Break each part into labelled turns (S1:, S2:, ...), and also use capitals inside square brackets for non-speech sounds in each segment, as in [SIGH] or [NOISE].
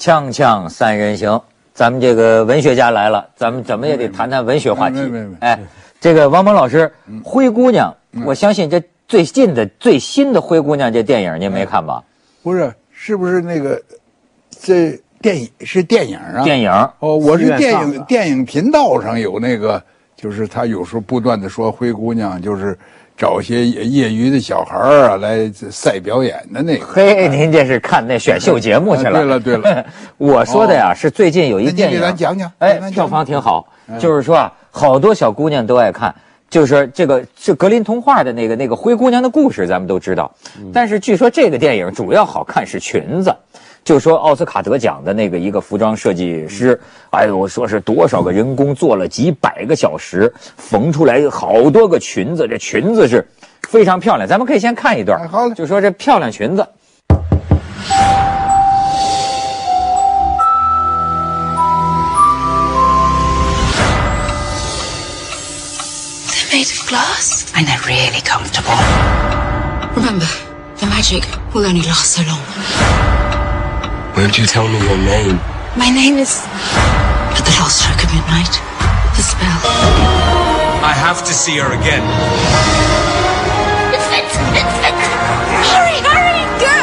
S1: 锵锵三人行，咱们这个文学家来了，咱们怎么也得谈谈文学话题。
S2: 没没没
S1: 哎，这个王蒙老师，《灰姑娘》，我相信这最近的最新的《灰姑娘》这电影您没看吧？
S2: 不是，是不是那个这电影是电影啊？
S1: 电影
S2: 哦，我是电影电影频道上有那个，就是他有时候不断的说灰姑娘，就是找一些业业余的小孩儿啊来赛表演的那个。[LAUGHS]
S1: 嘿，您这是看那选秀节目去了？
S2: 啊对了对了，[LAUGHS]
S1: 我说的呀是最近有一电影，
S2: 咱讲讲
S1: 哎票房挺好。
S2: 嗯
S1: 就是说啊，好多小姑娘都爱看。就是说这个是格林童话的那个那个灰姑娘的故事，咱们都知道。
S2: 嗯
S1: 但是据说这个电影主要好看是裙子。就说奥斯卡得奖的那个一个服装设计师，哎呦，我说是多少个人工做了几百个小时，缝出来好多个裙子，这裙子是非常漂亮。咱们可以先看一段，
S2: 哎好嘞
S1: 就说这漂亮裙子。
S3: They're made of glass and they're really comfortable. Remember, the magic will only last so long.
S4: Won't you tell me your name?
S3: My name is. At the last stroke of midnight, the spell.
S4: I have to see her again.
S3: It's it! It's it! Hurry, hurry, go!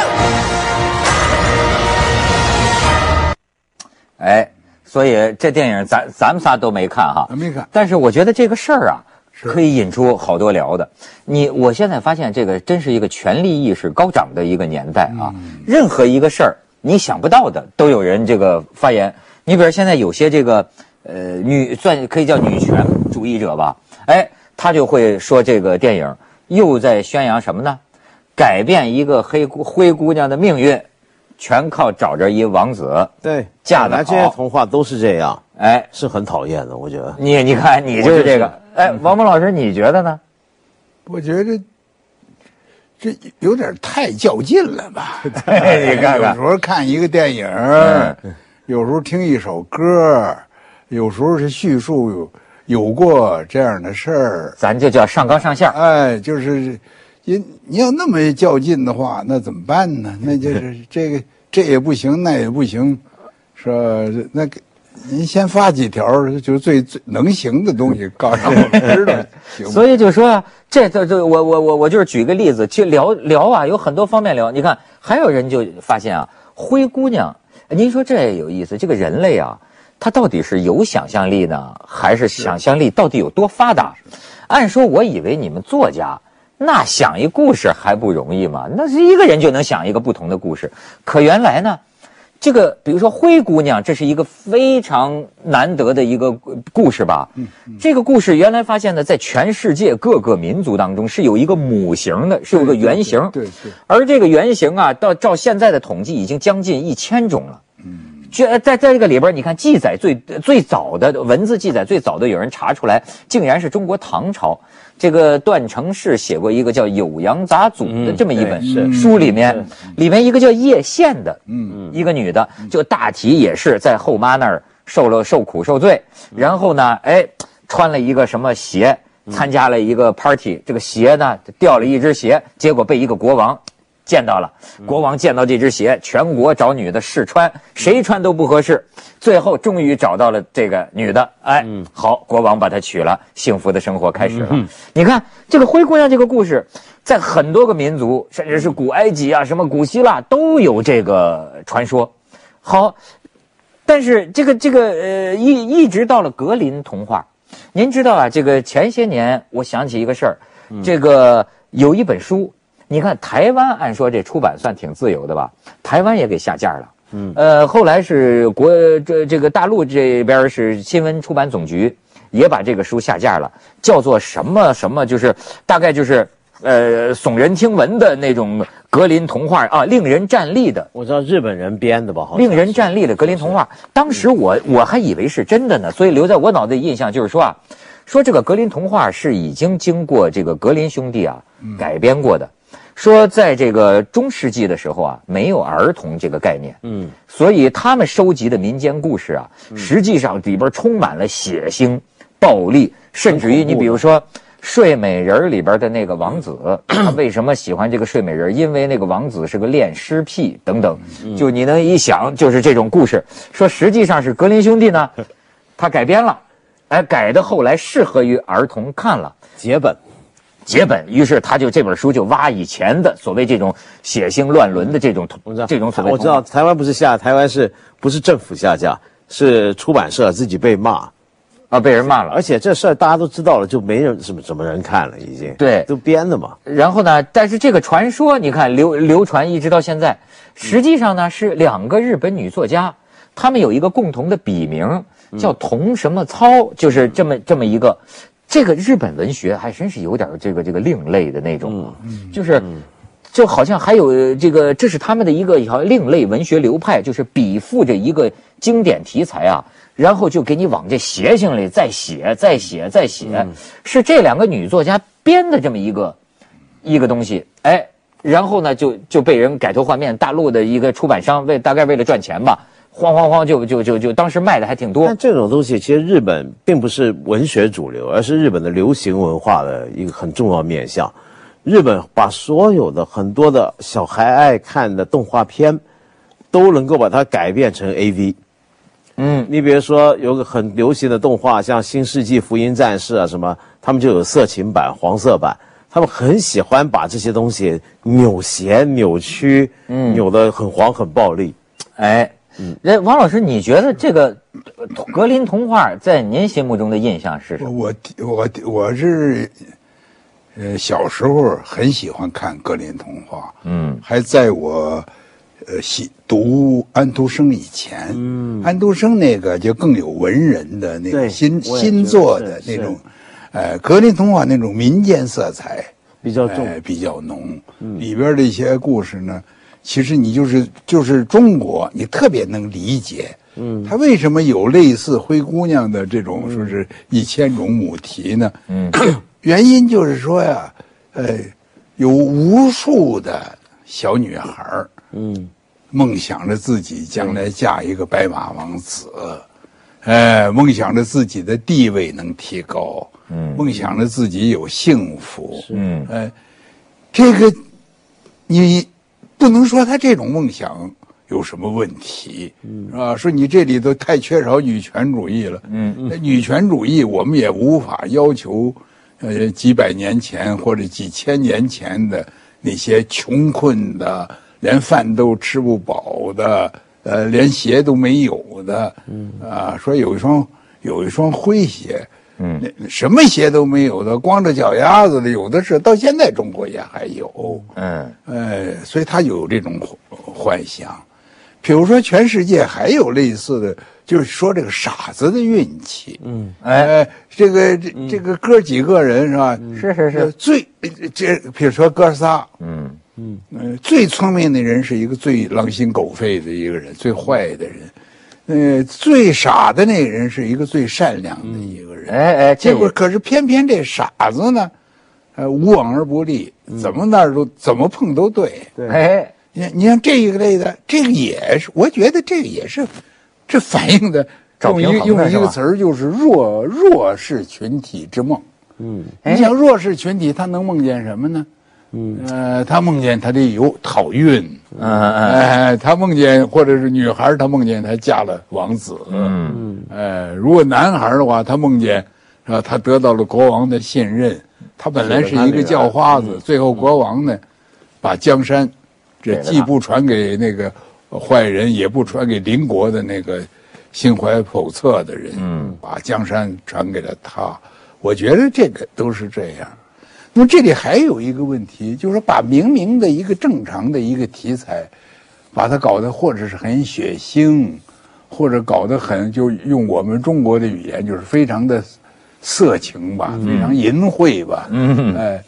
S1: 哎，所以这电影咱咱们仨都没看哈，
S2: 没看
S1: 但是我觉得这个事儿啊，可以引出好多聊的。你我现在发现这个真是一个权力意识高涨的一个年代啊，任何一个事儿你想不到的都有人这个发言。你比如现在有些这个呃女算可以叫女权主义者吧，哎，他就会说这个电影又在宣扬什么呢？改变一个黑姑灰姑娘的命运，全靠找着一王子。
S5: 对，
S1: 嫁得
S5: 本来这些
S1: 好
S5: 童话都是这样，
S1: 哎，
S5: 是很讨厌的，我觉得。
S1: 你你看，你就是这个。哎，王蒙老师，你觉得呢？
S2: 我觉得这有点太较劲了吧？[LAUGHS]
S1: 你看看
S2: 有时候看一个电影，
S1: 嗯
S2: 有时候听一首歌，有时候是叙述有有过这样的事儿。
S1: 咱就叫上纲上线儿。
S2: 哎，就是，你你要那么较劲的话，那怎么办呢？那就是这个这也不行，那也不行，是吧？那个您先发几条，就是最最能行的东西，告诉我们知道 [LAUGHS] 行吗？
S1: 所以就说啊，这这这，我我我我就是举个例子，去聊聊啊，有很多方面聊。你看，还有人就发现啊，灰姑娘，您说这有意思，这个人类啊，他到底是有想象力呢，还是想象力到底有多发达？按说，我以为你们作家。那想一故事还不容易吗？那是一个人就能想一个不同的故事。可原来呢，这个比如说灰姑娘，这是一个非常难得的一个故事吧。这个故事原来发现呢，在全世界各个民族当中是有一个母型的，是有个原型。
S2: 对对对
S1: 而这个原型啊，到照现在的统计，已经将近一千种了。这在在这个里边，你看记载最最早的文字记载最早的，有人查出来，竟然是中国唐朝。这个段成式写过一个叫《酉阳杂俎》的这么一本书，里面里面一个叫叶县的，嗯，一个女的，就大体也是在后妈那儿受了受苦受罪，然后呢，哎，穿了一个什么鞋，参加了一个 party，这个鞋呢掉了一只鞋，结果被一个国王见到了，国王见到这只鞋，全国找女的试穿，谁穿都不合适，最后终于找到了这个女的，哎，好，国王把她娶了，幸福的生活开始了。你看这个灰姑娘这个故事，在很多个民族，甚至是古埃及啊，什么古希腊都有这个传说。好，但是这个这个呃，一一直到了格林童话，您知道啊，这个前些年我想起一个事儿，这个有一本书，你看台湾按说这出版算挺自由的吧，台湾也给下架了。嗯，呃，后来是国这这个大陆这边是新闻出版总局也把这个书下架了，叫做什么什么，就是大概就是呃耸人听闻的那种格林童话啊，令人站立的。
S5: 我知道日本人编的吧？好像
S1: 令人站立的格林童话。当时我我还以为是真的呢，所以留在我脑子里印象就是说啊，说这个格林童话是已经经过这个格林兄弟啊改编过的。说在这个中世纪的时候啊，没有儿童这个概念，
S5: 嗯，
S1: 所以他们收集的民间故事啊，实际上里边充满了血腥、暴力，甚至于你比如说，睡美人里边的那个王子，他为什么喜欢这个睡美人？因为那个王子是个恋尸癖等等。就你能一想，就是这种故事。说实际上是格林兄弟呢，他改编了，哎，改的后来适合于儿童看了。
S5: 节本，
S1: 节本，于是他就这本书就挖以前的所谓这种血腥乱伦的这种
S5: 我知道
S1: 这种所谓
S5: 我知道台湾不是下，台湾是不是政府下架？是出版社自己被骂，
S1: 啊被人骂了
S5: 而。且这事儿大家都知道了，就没人什么什么人看了，已经
S1: 对
S5: 都编的嘛。
S1: 然后呢，但是这个传说你看流流传一直到现在，实际上呢是两个日本女作家，她们有一个共同的笔名叫童什么操，就是这么这么一个。这个日本文学还真是有点这个这个另类的那种，就是。就好像还有这个，这是他们的一个好像另类文学流派，就是比附着一个经典题材啊，然后就给你往这邪性里再写、再写、再写，是这两个女作家编的这么一个一个东西，哎，然后呢就就被人改头换面，大陆的一个出版商为大概为了赚钱吧，慌慌慌就就就就当时卖的还挺多
S5: 但，这种东西其实日本并不是文学主流，而是日本的流行文化的一个很重要面向。日本把所有的很多的小孩爱看的动画片，都能够把它改变成 AV。
S1: 嗯，
S5: 你比如说有个很流行的动画，像《新世纪福音战士》啊什么，他们就有色情版、黄色版，他们很喜欢把这些东西扭斜、扭曲，嗯，扭得很黄、很暴力。
S1: 哎，人王老师，你觉得这个呃格林童话在您心目中的印象是什么？
S2: 我我我是，呃，小时候很喜欢看格林童话，
S1: 嗯，
S2: 还在我，呃，喜读安徒生以前，嗯，安徒生那个就更有文人的那
S5: 对
S2: 个新新作的那种，呃，格林童话那种民间色彩
S5: 比较重
S2: 哎比较浓，里边的一些故事呢，其实你就是就是中国，你特别能理解。嗯，他为什么有类似灰姑娘的这种说是一千种母题呢？嗯，[CLEARS THROAT] 原因就是说呀，呃，有无数的小女孩儿，
S5: 嗯，
S2: 梦想着自己将来嫁一个白马王子，呃，梦想着自己的地位能提高，嗯，梦想着自己有幸福，
S1: 嗯
S2: 呃，这个你不能说他这种梦想有什么问题，是吧？说你这里头太缺少女权主义了，嗯，那女权主义我们也无法要求，呃，几百年前或者几千年前的那些穷困的，连饭都吃不饱的，呃，连鞋都没有的，嗯，啊，说有一双有一双灰鞋。嗯，那什么鞋都没有的，光着脚丫子的有的是，到现在中国也还有。
S1: 嗯
S2: 呃，所以他有这种幻想。比如说，全世界还有类似的，就是说这个傻子的运气。嗯，哎，这个这这个哥几个人是吧？
S1: 是是是
S2: 呃最这比如说哥仨，
S1: 嗯
S2: 嗯，最聪明的人是一个最狼心狗肺的一个人，最坏的人。呃，最傻的那个人是一个最善良的一个人。
S1: 哎哎，
S2: 结果可是偏偏这傻子呢，呃，无往而不利，怎么那儿都怎么碰都对。
S1: 哎
S2: 你看你像这一类的，这个也是，我觉得这个也是，这反映的 [LAUGHS] 用一用一个词儿就是弱弱势群体之梦。
S5: 嗯，
S2: 你想弱势群体，他能梦见什么呢？嗯，呃，他梦见他得有好运，
S1: 嗯嗯
S2: 哎，他梦见或者是女孩儿，她梦见她嫁了王子，
S1: 嗯。
S2: 哎，如果男孩的话，他梦见是吧？他得到了国王的信任，他本来是一个叫花子，最后国王呢，把江山，这既不传给那个坏人，也不传给邻国的那个心怀叵测的人，
S1: 嗯，
S2: 把江山传给了他。我觉得这个都是这样。那么这里还有一个问题，就是说把明明的一个正常的一个题材，把它搞得或者是很血腥，或者搞得很就用我们中国的语言就是非常的色情吧，非常淫秽吧，
S1: 嗯。
S2: 哎，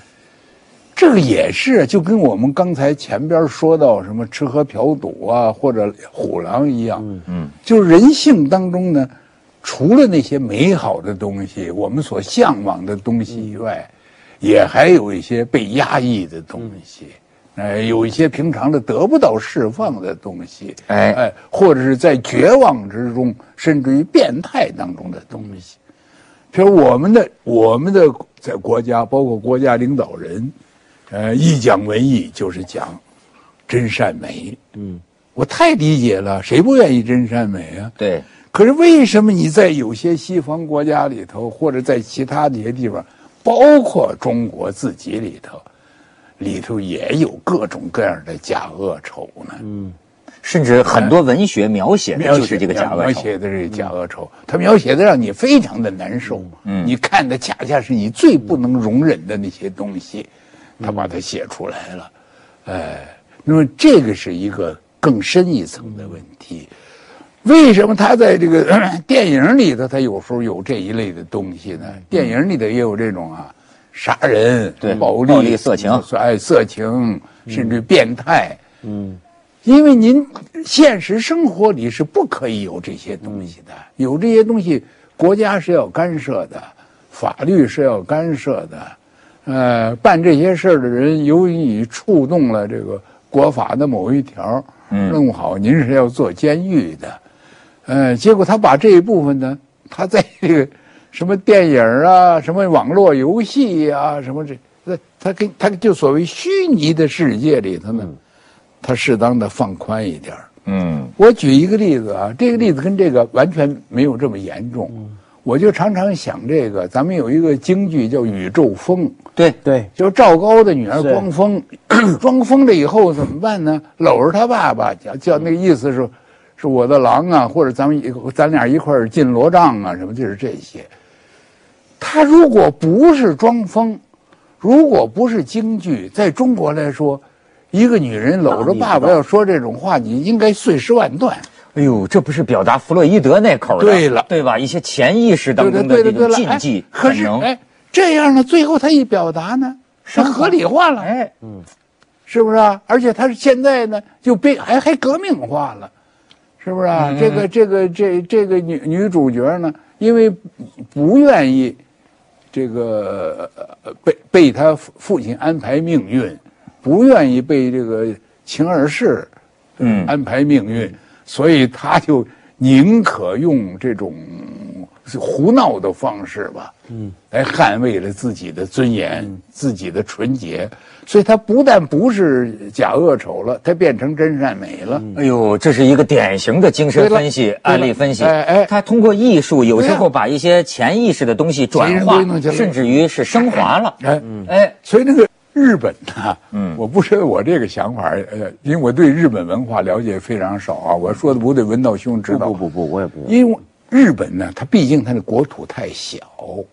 S2: 这个也是就跟我们刚才前边说到什么吃喝嫖赌啊，或者虎狼一样，
S1: 嗯，
S2: 就是人性当中呢，除了那些美好的东西，我们所向往的东西以外，也还有一些被压抑的东西。哎，有一些平常的得不到释放的东西，
S1: 哎
S2: 哎，或者是在绝望之中，甚至于变态当中的东西。比如我们的我们的在国家，包括国家领导人，呃，一讲文艺就是讲真善美。嗯，我太理解了，谁不愿意真善美啊？
S1: 对，
S2: 可是为什么你在有些西方国家里头，或者在其他的一些地方，包括中国自己里头，里头也有各种各样的假恶丑呢？嗯，
S1: 甚至很多文学描写的就是这个假恶丑。
S2: 描写的这个假恶丑，他描写的让你非常的难受。嗯，你看的恰恰是你最不能容忍的那些东西，他把它写出来了。哎，那么这个是一个更深一层的问题。为什么他在这个 [CLEARS THROAT] 电影里头，他有时候有这一类的东西呢？电影里头也有这种啊，杀人、
S1: 对
S2: 暴力、
S1: 暴力色情
S2: 哎，色情，甚至变态。嗯，因为您现实生活里是不可以有这些东西的，有这些东西，国家是要干涉的，法律是要干涉的。呃，办这些事儿的人，由于你触动了这个国法的某一条，
S1: 嗯
S2: 弄不好您是要坐监狱的。呃，结果他把这一部分呢，他在这个什么电影啊、什么网络游戏啊、什么这，他他跟他就所谓虚拟的世界里头呢，他适当的放宽一点儿
S1: 嗯
S2: 我举一个例子啊，这个例子跟这个完全没有这么严重。我就常常想这个，咱们有一个京剧叫《宇宙风》，
S1: 对
S5: 对，
S2: 就是赵高的女儿
S5: 是
S2: 光风，[COUGHS] 装疯了以后怎么办呢？搂着他爸爸，叫叫那个意思是，是我的狼啊，或者咱们一咱俩一块儿进罗帐啊，什么就是这些。他如果不是装疯，如果不是京剧，在中国来说，一个女人搂着爸爸要说这种话，你应该碎尸万段。
S1: 哎呦，这不是表达弗洛伊德那口的，
S2: 对了
S1: 对吧？一些潜意识当中的这种
S2: 对对对了，
S1: 禁忌
S2: 哎可
S1: 能，
S2: 哎，这样呢，最后他一表达呢，是合理化了。
S1: 哎，嗯
S2: 是不是啊？而且他是现在呢，就变还还革命化了，是不是啊？这个这个这这个女女主角呢，因为不愿意这个呃被被他父父亲安排命运，不愿意被这个秦二世
S1: 嗯
S2: 安排命运，所以他就宁可用这种胡闹的方式吧，嗯，来捍卫了自己的尊严、自己的纯洁。所以他不但不是假恶丑了，他变成真善美了。
S1: 哎呦，这是一个典型的精神分析案例分析。
S2: 哎哎
S1: 他通过艺术，有时候把一些潜意识的东西转化甚至于是升华了。[LAUGHS]
S2: 哎，
S1: 哎，
S2: 所以那个日本呐，
S1: 嗯
S2: 我不是我这个想法，呃，因为我对日本文化了解非常少啊，我说的不对，文道兄知道。
S5: 不不不不，我也不。
S2: 因为日本呢，它毕竟它的国土太小，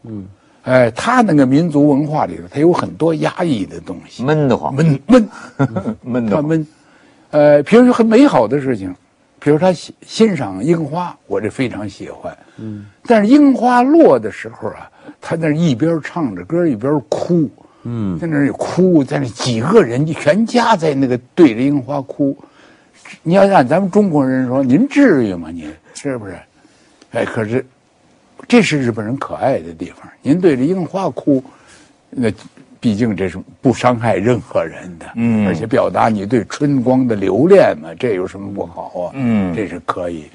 S2: 嗯，哎，他那个民族文化里头，他有很多压抑的东西，
S1: 闷得慌，
S2: 闷闷，[LAUGHS]
S1: 闷得慌。
S2: 他闷，呃，比如说很美好的事情，比如他欣欣赏樱花，我这非常喜欢，嗯，但是樱花落的时候啊，他那一边唱着歌一边哭，嗯，在那里哭，在那几个人全家在那个对着樱花哭，你要让咱们中国人说，您至于吗？您是不是？哎，可是这是日本人可爱的地方。您对着樱花哭，那毕竟这是不伤害任何人的，
S1: 嗯
S2: 而且表达你对春光的留恋嘛，这有什么不好啊？
S1: 嗯
S2: 这是可以。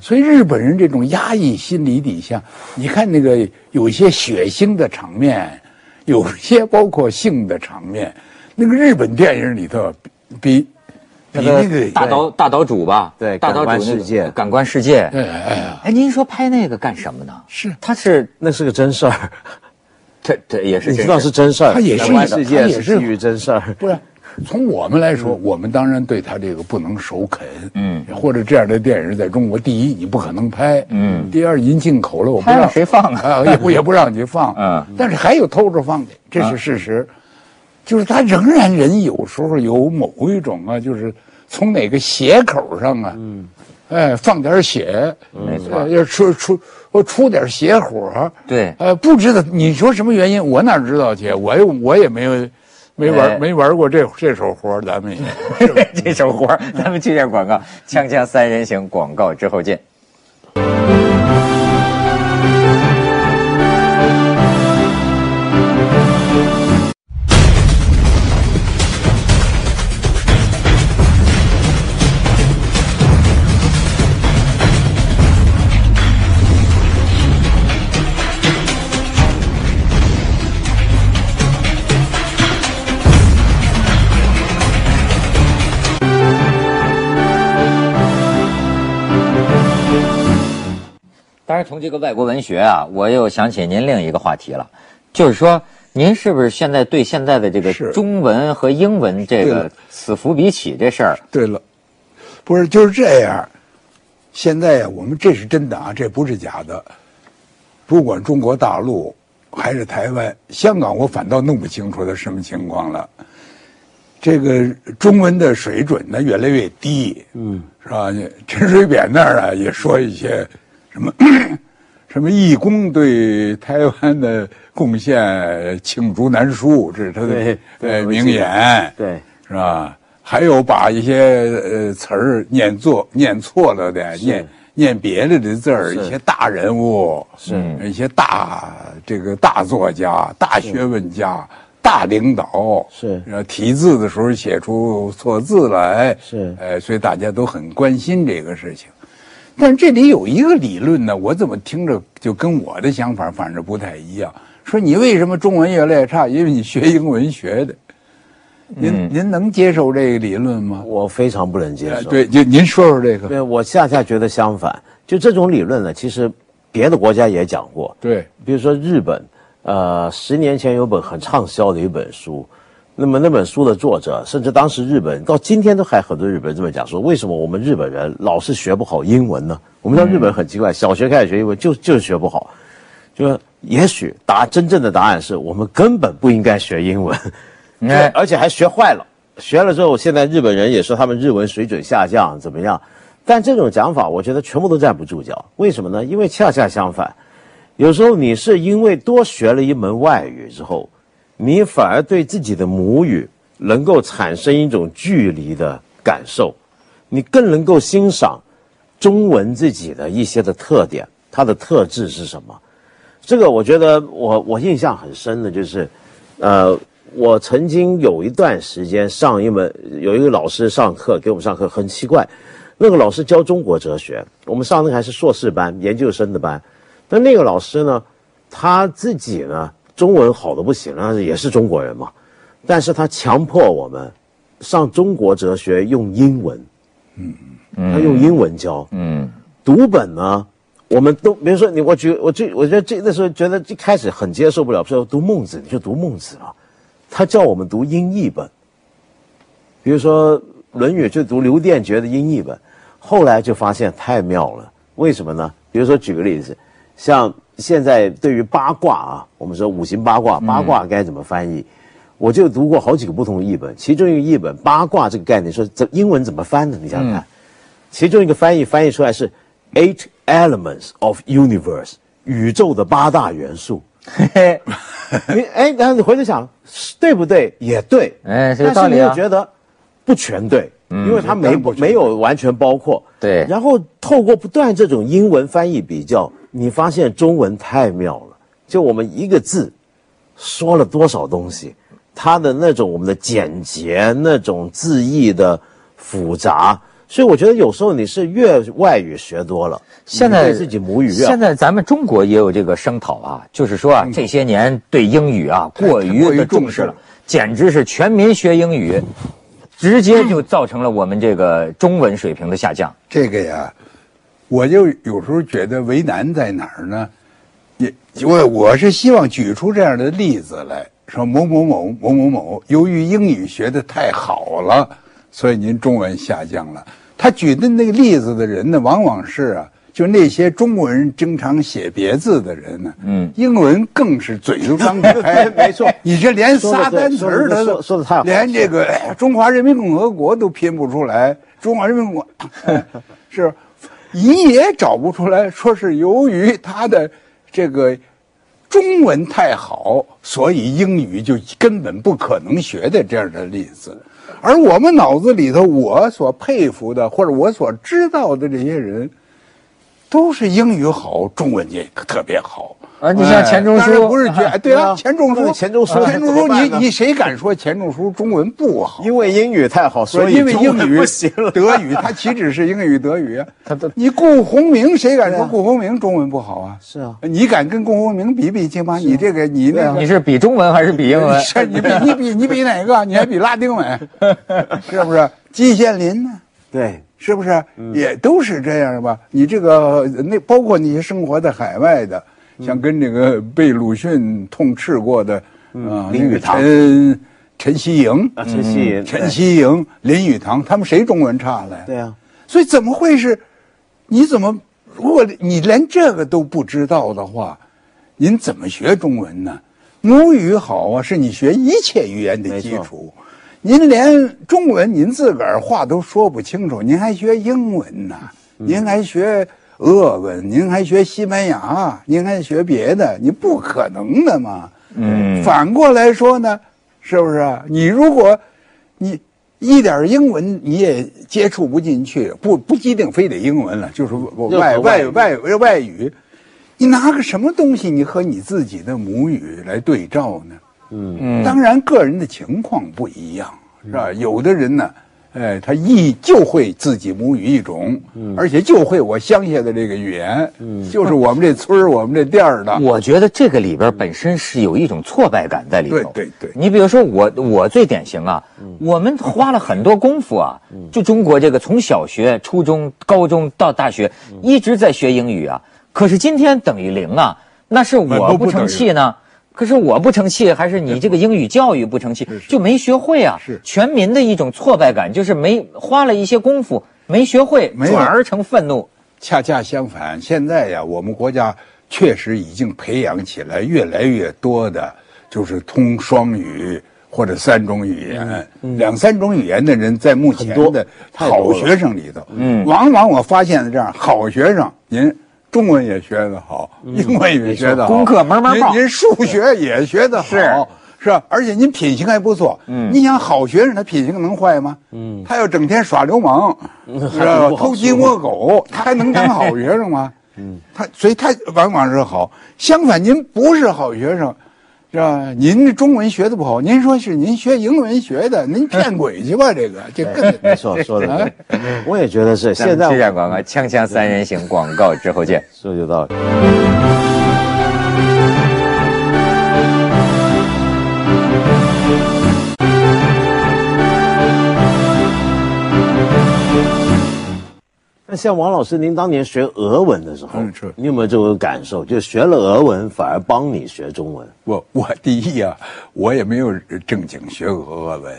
S2: 所以日本人这种压抑心理底下，你看那个有一些血腥的场面，有些包括性的场面，那个日本电影里头比比
S1: 那
S2: 那个
S1: 大岛大岛主吧，
S5: 对
S1: 大岛主
S5: 感官世界。
S1: 感官世界。
S2: 哎哎，
S1: 哎，您说拍那个干什么呢？
S2: 是。
S1: 他是
S5: 那是个真事儿，[LAUGHS]
S1: 这这也是
S5: 你知道是真事儿，
S2: 他也是
S5: 感官世界
S2: 也是
S5: 基于真事儿。
S2: 不是，从我们来说，我们当然对他这个不能首肯，
S1: 嗯，
S2: 或者这样的电影在中国，第一你不可能拍，
S1: 嗯。
S2: 第二您进口了，我不让
S1: 谁放啊？
S2: 啊，也不也不让你放，[LAUGHS]
S1: 嗯，
S2: 但是还有偷着放的，这是事实，就是他仍然人有时候有某一种啊，就是从哪个血口上啊，嗯，哎，放点血，
S1: 没错
S2: 呃要出出我出点血火，
S1: 对
S2: 呃，不知道你说什么原因，我哪知道去？我也我也没有没玩、
S1: 哎
S2: 没玩过这这手活咱们也。[LAUGHS]
S1: 这手活咱们去下广告，锵锵三人行广告之后见。从这个外国文学啊，我又想起您另一个话题了，就是说，您是不是现在对现在的这个中文和英文这个此伏彼起这事儿，
S2: 对了，不是就是这样。现在呀，我们这是真的啊，这不是假的。不管中国大陆还是台湾、香港，我反倒弄不清楚它什么情况了。这个中文的水准呢越来越低，嗯，是吧？陈水扁那儿啊也说一些什么 [CLEARS THROAT] 什么义工对台湾的贡献罄竹难书，这是他的名言，
S5: 对，
S2: 是吧？还有把一些呃词儿念错、念错了的，念念别的的字儿，一些大人物，
S5: 是。
S2: 一些大这个大作家、大学问家、大领导，
S5: 是。
S2: 然后题字的时候写出错字来，
S5: 是。
S2: 呃，所以大家都很关心这个事情。但是这里有一个理论呢，我怎么听着就跟我的想法反正不太一样。说你为什么中文越来越差？因为你学英文学的。您、您能接受这个理论吗？
S5: 我非常不能接受。
S2: 呃对，就您说说这个。
S5: 对，我恰恰觉得相反。就这种理论呢，其实别的国家也讲过。
S2: 对，
S5: 比如说日本，呃，十年前有本很畅销的一本书，那么那本书的作者，甚至当时日本到今天都还很多日本人这么讲说，为什么我们日本人老是学不好英文呢？我们知道日本人很奇怪，小学开始学英文就就是学不好，就也许答真正的答案是我们根本不应该学英文，
S1: 哎 [LAUGHS]
S5: 而且还学坏了。学了之后，现在日本人也说他们日文水准下降，怎么样？但这种讲法，我觉得全部都站不住脚。为什么呢？因为恰恰相反，有时候你是因为多学了一门外语之后，你反而对自己的母语能够产生一种距离的感受，你更能够欣赏中文自己的一些的特点，它的特质是什么？这个我觉得我我印象很深的就是，呃，我曾经有一段时间上一门有一个老师上课给我们上课，很奇怪，那个老师教中国哲学，我们上的还是硕士班、研究生的班，但那个老师呢，他自己呢中文好的不行，啊也是中国人嘛，但是他强迫我们上中国哲学用英文，嗯，他用英文教，
S1: 嗯，
S5: 读本呢，我们都比如说你，我举我最我觉得这那时候觉得一开始很接受不了，说读孟子你就读孟子了，他叫我们读英译本，比如说《论语》就读刘殿觉的英译本，后来就发现太妙了，为什么呢？比如说举个例子，像现在对于八卦啊，我们说五行八卦，八卦该怎么翻译？我就读过好几个不同的译本，其中一个译本八卦这个概念说这英文怎么翻呢？你想想看，其中一个翻译翻译出来是 eight elements of universe 宇宙的八大元素。[LAUGHS]
S1: 嘿嘿，
S5: 你哎，然后你回头想，对不对？也对，
S1: 哎这个
S5: 但是你又觉得不全对，因为它没没有完全包括。
S1: 对
S5: 然后透过不断这种英文翻译比较，你发现中文太妙了。就我们一个字说了多少东西，它的那种我们的简洁，那种字义的复杂。所以我觉得有时候你是越外语学多了，
S1: 现在
S5: 对自己母语越
S1: 现在咱们中国也有这个声讨啊，就是说啊，这些年对英语啊过于的
S2: 重视了，
S1: 简直是全民学英语，直接就造成了我们这个中文水平的下降。
S2: 这个呀，我就有时候觉得为难在哪儿呢？也我我是希望举出这样的例子来，说某某某某某某，由于英语学的太好了，所以您中文下降了。他举的那个例子的人呢，往往是啊，就那些中国人经常写别字的人呢，
S1: 嗯
S2: 英文更是嘴都张不开。[LAUGHS]
S5: 没错 [LAUGHS]
S2: 你这连仨单词儿都
S5: 说得说说得太好
S2: 连这个哎中华人民共和国都拼不出来，中华人民共和国是 [LAUGHS] 你也找不出来，说是由于他的这个中文太好，所以英语就根本不可能学的这样的例子。而我们脑子里头，我所佩服的或者我所知道的这些人，都是英语好，中文也特别好。
S1: 啊你像钱钟书
S2: 当然不是觉，对啊，
S5: 对啊
S2: 钱钟书，
S5: 钱钟书
S2: 钱钟书，你你谁敢说钱钟书中文不好？
S5: 因为英语太好，所以
S2: 因为
S5: 中文
S2: 英语
S5: 不行了。
S2: 德语，他岂止是英语德语
S1: 他？都
S2: 你顾鸿明，谁敢说顾鸿明中文不好啊？
S5: 是啊，
S2: 你敢跟顾鸿明比比去吗？你这个你那
S1: 你是比中文还是比英文？
S2: 是你比你比你比哪个？你还比拉丁文，[LAUGHS] 是不是？季羡林呢？
S5: 对，
S2: 是不是？也都是这样吧？你这个那包括那些生活在海外的，像跟这个被鲁迅痛斥过的啊，那个
S5: 林语堂
S2: 陈陈希莹、
S5: 啊，陈希莹，
S2: 陈希莹、林语堂，他们谁中文差了呀？
S5: 对啊，
S2: 所以怎么会是？你怎么如果你连这个都不知道的话，您怎么学中文呢？母语好啊，是你学一切语言的基础。您连中文您自个儿话都说不清楚，您还学英文呢？您还学俄文？您还学西班牙？您还学别的？你不可能的嘛。
S1: 嗯
S2: 反过来说呢，是不是啊？你如果你一点英文你也接触不进去，不不一定非得英文了，就是外
S5: 外
S2: 外外外语，你拿个什么东西你和你自己的母语来对照呢？
S1: 嗯
S2: 当然，个人的情况不一样，是吧？有的人呢，哎，他一就会自己母语一种，而且就会我乡下的这个语言，就是我们这村儿、我们这店儿的。
S1: 我觉得这个里边本身是有一种挫败感在里头。
S2: 对对对
S1: 你比如说我，我最典型啊，我们花了很多功夫啊，就中国这个从小学、初中、高中到大学，一直在学英语啊。可是今天等于零啊，那是我不成器呢？可是我不成器，还是你这个英语教育不成器，就没学会啊？
S2: 是
S1: 全民的一种挫败感，就是没花了一些功夫，没学会，
S2: 没有
S1: 转而成愤怒。
S2: 恰恰相反，现在呀，我们国家确实已经培养起来越来越多的，就是通双语或者三种语言、两三种语言的人，在目前的好学生里头，嗯，往往我发现的这样好学生，您。中文也学得好，英文也学得好，
S1: 功课慢慢报
S2: 您您数学也学得好，
S1: 是
S2: 是吧？而且您品行还不错。嗯，你想好学生他品行能坏吗？嗯，他要整天耍流氓，[LAUGHS] 是吧？偷鸡摸狗，[LAUGHS] 他还能当好学生吗？嗯，他所以他往往是好。相反，您不是好学生，是吧？您这中文学的不好，您说是您学英文学的，您骗鬼去吧？这个 [LAUGHS] 这更
S5: 没错，说的对，我也觉得是。现在
S1: 这下广告，锵锵三人行广告之后见。
S5: 说有道理。那像王老师，您当年学俄文的时候，
S2: 嗯是
S5: 你有没有这种感受？就学了俄文，反而帮你学中文？
S2: 我我第一啊，我也没有正经学过俄文，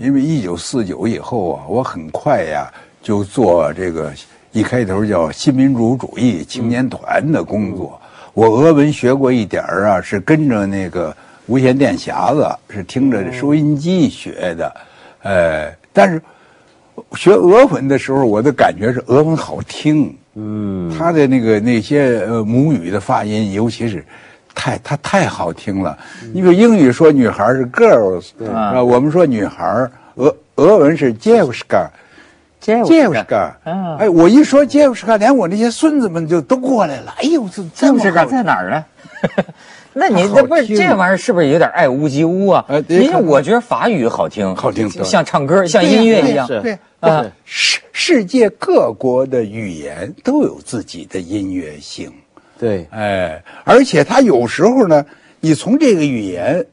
S2: 因为一九四九以后啊，我很快呀就做这个一开头叫新民主主义青年团的工作。我俄文学过一点儿啊，是跟着那个无线电匣子，是听着收音机学的，呃，但是学俄文的时候，我的感觉是俄文好听。嗯，他的那个那些呃母语的发音，尤其是太他太好听了。你比如英语说女孩是 girls，啊，我们说女孩俄俄文是 j
S1: e
S2: v
S1: s h k a j e v s h k 嗯
S2: 哎，我一说 j e v s h k a 连我那些孙子们就都过来了。哎呦，这 j e v
S1: s h k a 在哪儿呢？[LAUGHS] 那你
S2: 好
S1: 这不是这玩意儿是不是有点爱屋及乌啊？因为我觉得法语好听，
S2: 好听
S1: 像唱歌，像音乐一样。
S5: 是
S2: 对
S1: 啊
S2: 世世界各国的语言都有自己的音乐性。
S5: 对，
S2: 哎，而且他有时候呢，你从这个语言，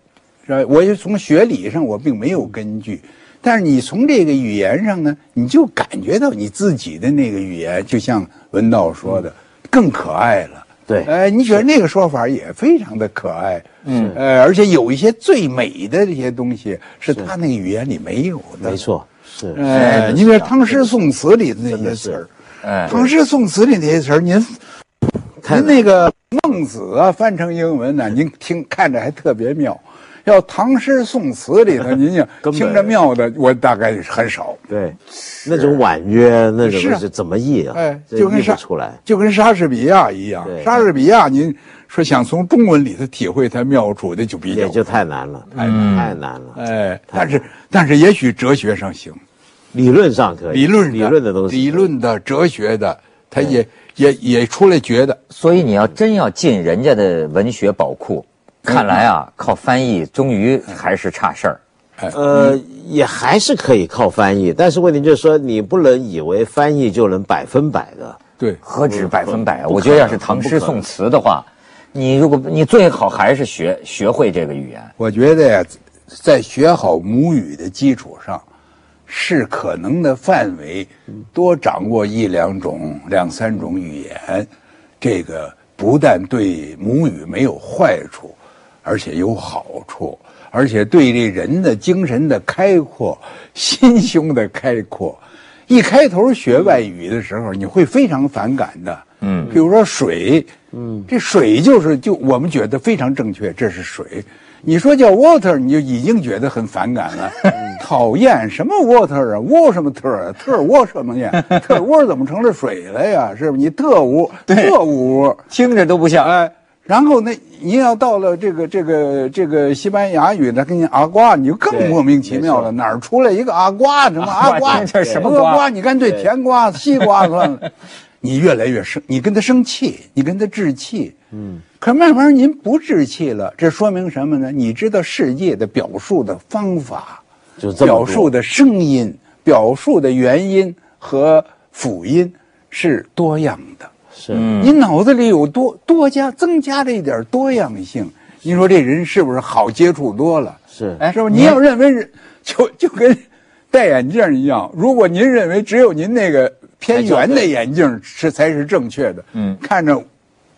S2: 是吧？我也从学理上我并没有根据，但是你从这个语言上呢，你就感觉到你自己的那个语言，就像文道说的，更可爱了。
S5: 对
S2: 哎，你觉得那个说法也非常的可爱，嗯，呃，而且有一些最美的这些东西是他那个语言里没有的，
S5: 没。错，是。
S2: 哎，你比如唐诗宋词里的那些词儿，
S1: 哎，
S2: 唐诗宋词里那些词儿，您您那个孟子啊，翻成英文呢，您听看着还特别妙。要唐诗宋词里头，[LAUGHS] 您想
S5: 根本
S2: 听着妙的，我大概是很少。
S5: 对，那种婉约，那种
S2: 是。
S5: 怎么译啊？
S2: 哎，就跟莎
S5: 出来。
S2: 就跟莎士比亚一样。莎士比亚，您说想从中文里头体会他妙处，那就比较
S5: 也就太难了，太太难了。
S2: 哎，但是但是也许哲学上行，
S5: 理论上可以，
S2: 理论
S5: 理论的东西，
S2: 理论的、哲学的，他也也也出来觉得。
S1: 所以你要真要进人家的文学宝库，看来啊，靠翻译终于还是差事儿。
S5: 呃，也还是可以靠翻译，但是问题就是说，你不能以为翻译就能百分百的。
S2: 对。
S1: 何止百分百啊！我觉得要是唐诗宋词的话，你如果你最好还是学学会这个语言。
S2: 我觉得呀，在学好母语的基础上，是可能的范围，多掌握一两种、两三种语言，这个不但对母语没有坏处，而且有好处，而且对这人的精神的开阔、[LAUGHS] 心胸的开阔。一开头学外语的时候，你会非常反感的。嗯，比如说水，嗯，这水就是就我们觉得非常正确，这是水。你说叫 water，你就已经觉得很反感了，[LAUGHS] 讨厌什么 water 啊，窝什么特啊，特窝什么呀？[LAUGHS] 特窝怎么成了水了呀？是不是？你特屋特屋，
S1: 听着都不像。
S2: 哎，然后那您要到了这个这个这个西班牙语，那跟你阿瓜，你就更莫名其妙了，哪儿出来一个阿瓜？什么阿瓜？
S1: 这什么
S2: 瓜？瓜？你干脆甜瓜、西瓜算了。[LAUGHS] 你越来越生，你跟他生气，你跟他置气。嗯，可慢慢您不置气了，这说明什么呢？你知道世界的表述的方法，
S5: 就这么多
S2: 表述的声音、表述的原因和辅音是多样的。
S5: 是，
S2: 你脑子里有多多加增加了一点多样性，你说这人是不是好接触多了？
S5: 是。
S1: 哎
S2: 是吧？你要认为是，[LAUGHS] 就就跟戴眼镜一样，如果您认为只有您那个偏圆的眼镜是才是正确的，
S1: 嗯。
S2: 看着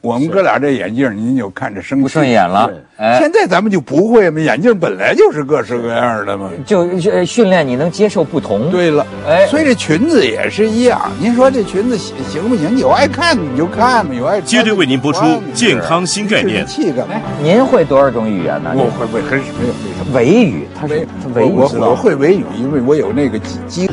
S2: 我们哥俩这眼镜，您就看着生
S1: 不顺眼了。哎，
S2: 现在咱们就不会嘛，眼镜本来就是各式各样的嘛。
S1: 就就训练你能接受不同。
S2: 对了，
S1: 哎
S2: 所以这裙子也是一样。您说这裙子行行不行？有爱看你就看嘛，有爱穿
S6: 接着为您播出健康新概念？
S1: 您会多少种语言呢？
S2: 我会不会很没有没有。
S1: 维语，他是维语
S2: 我我会维语，因为我有那个基基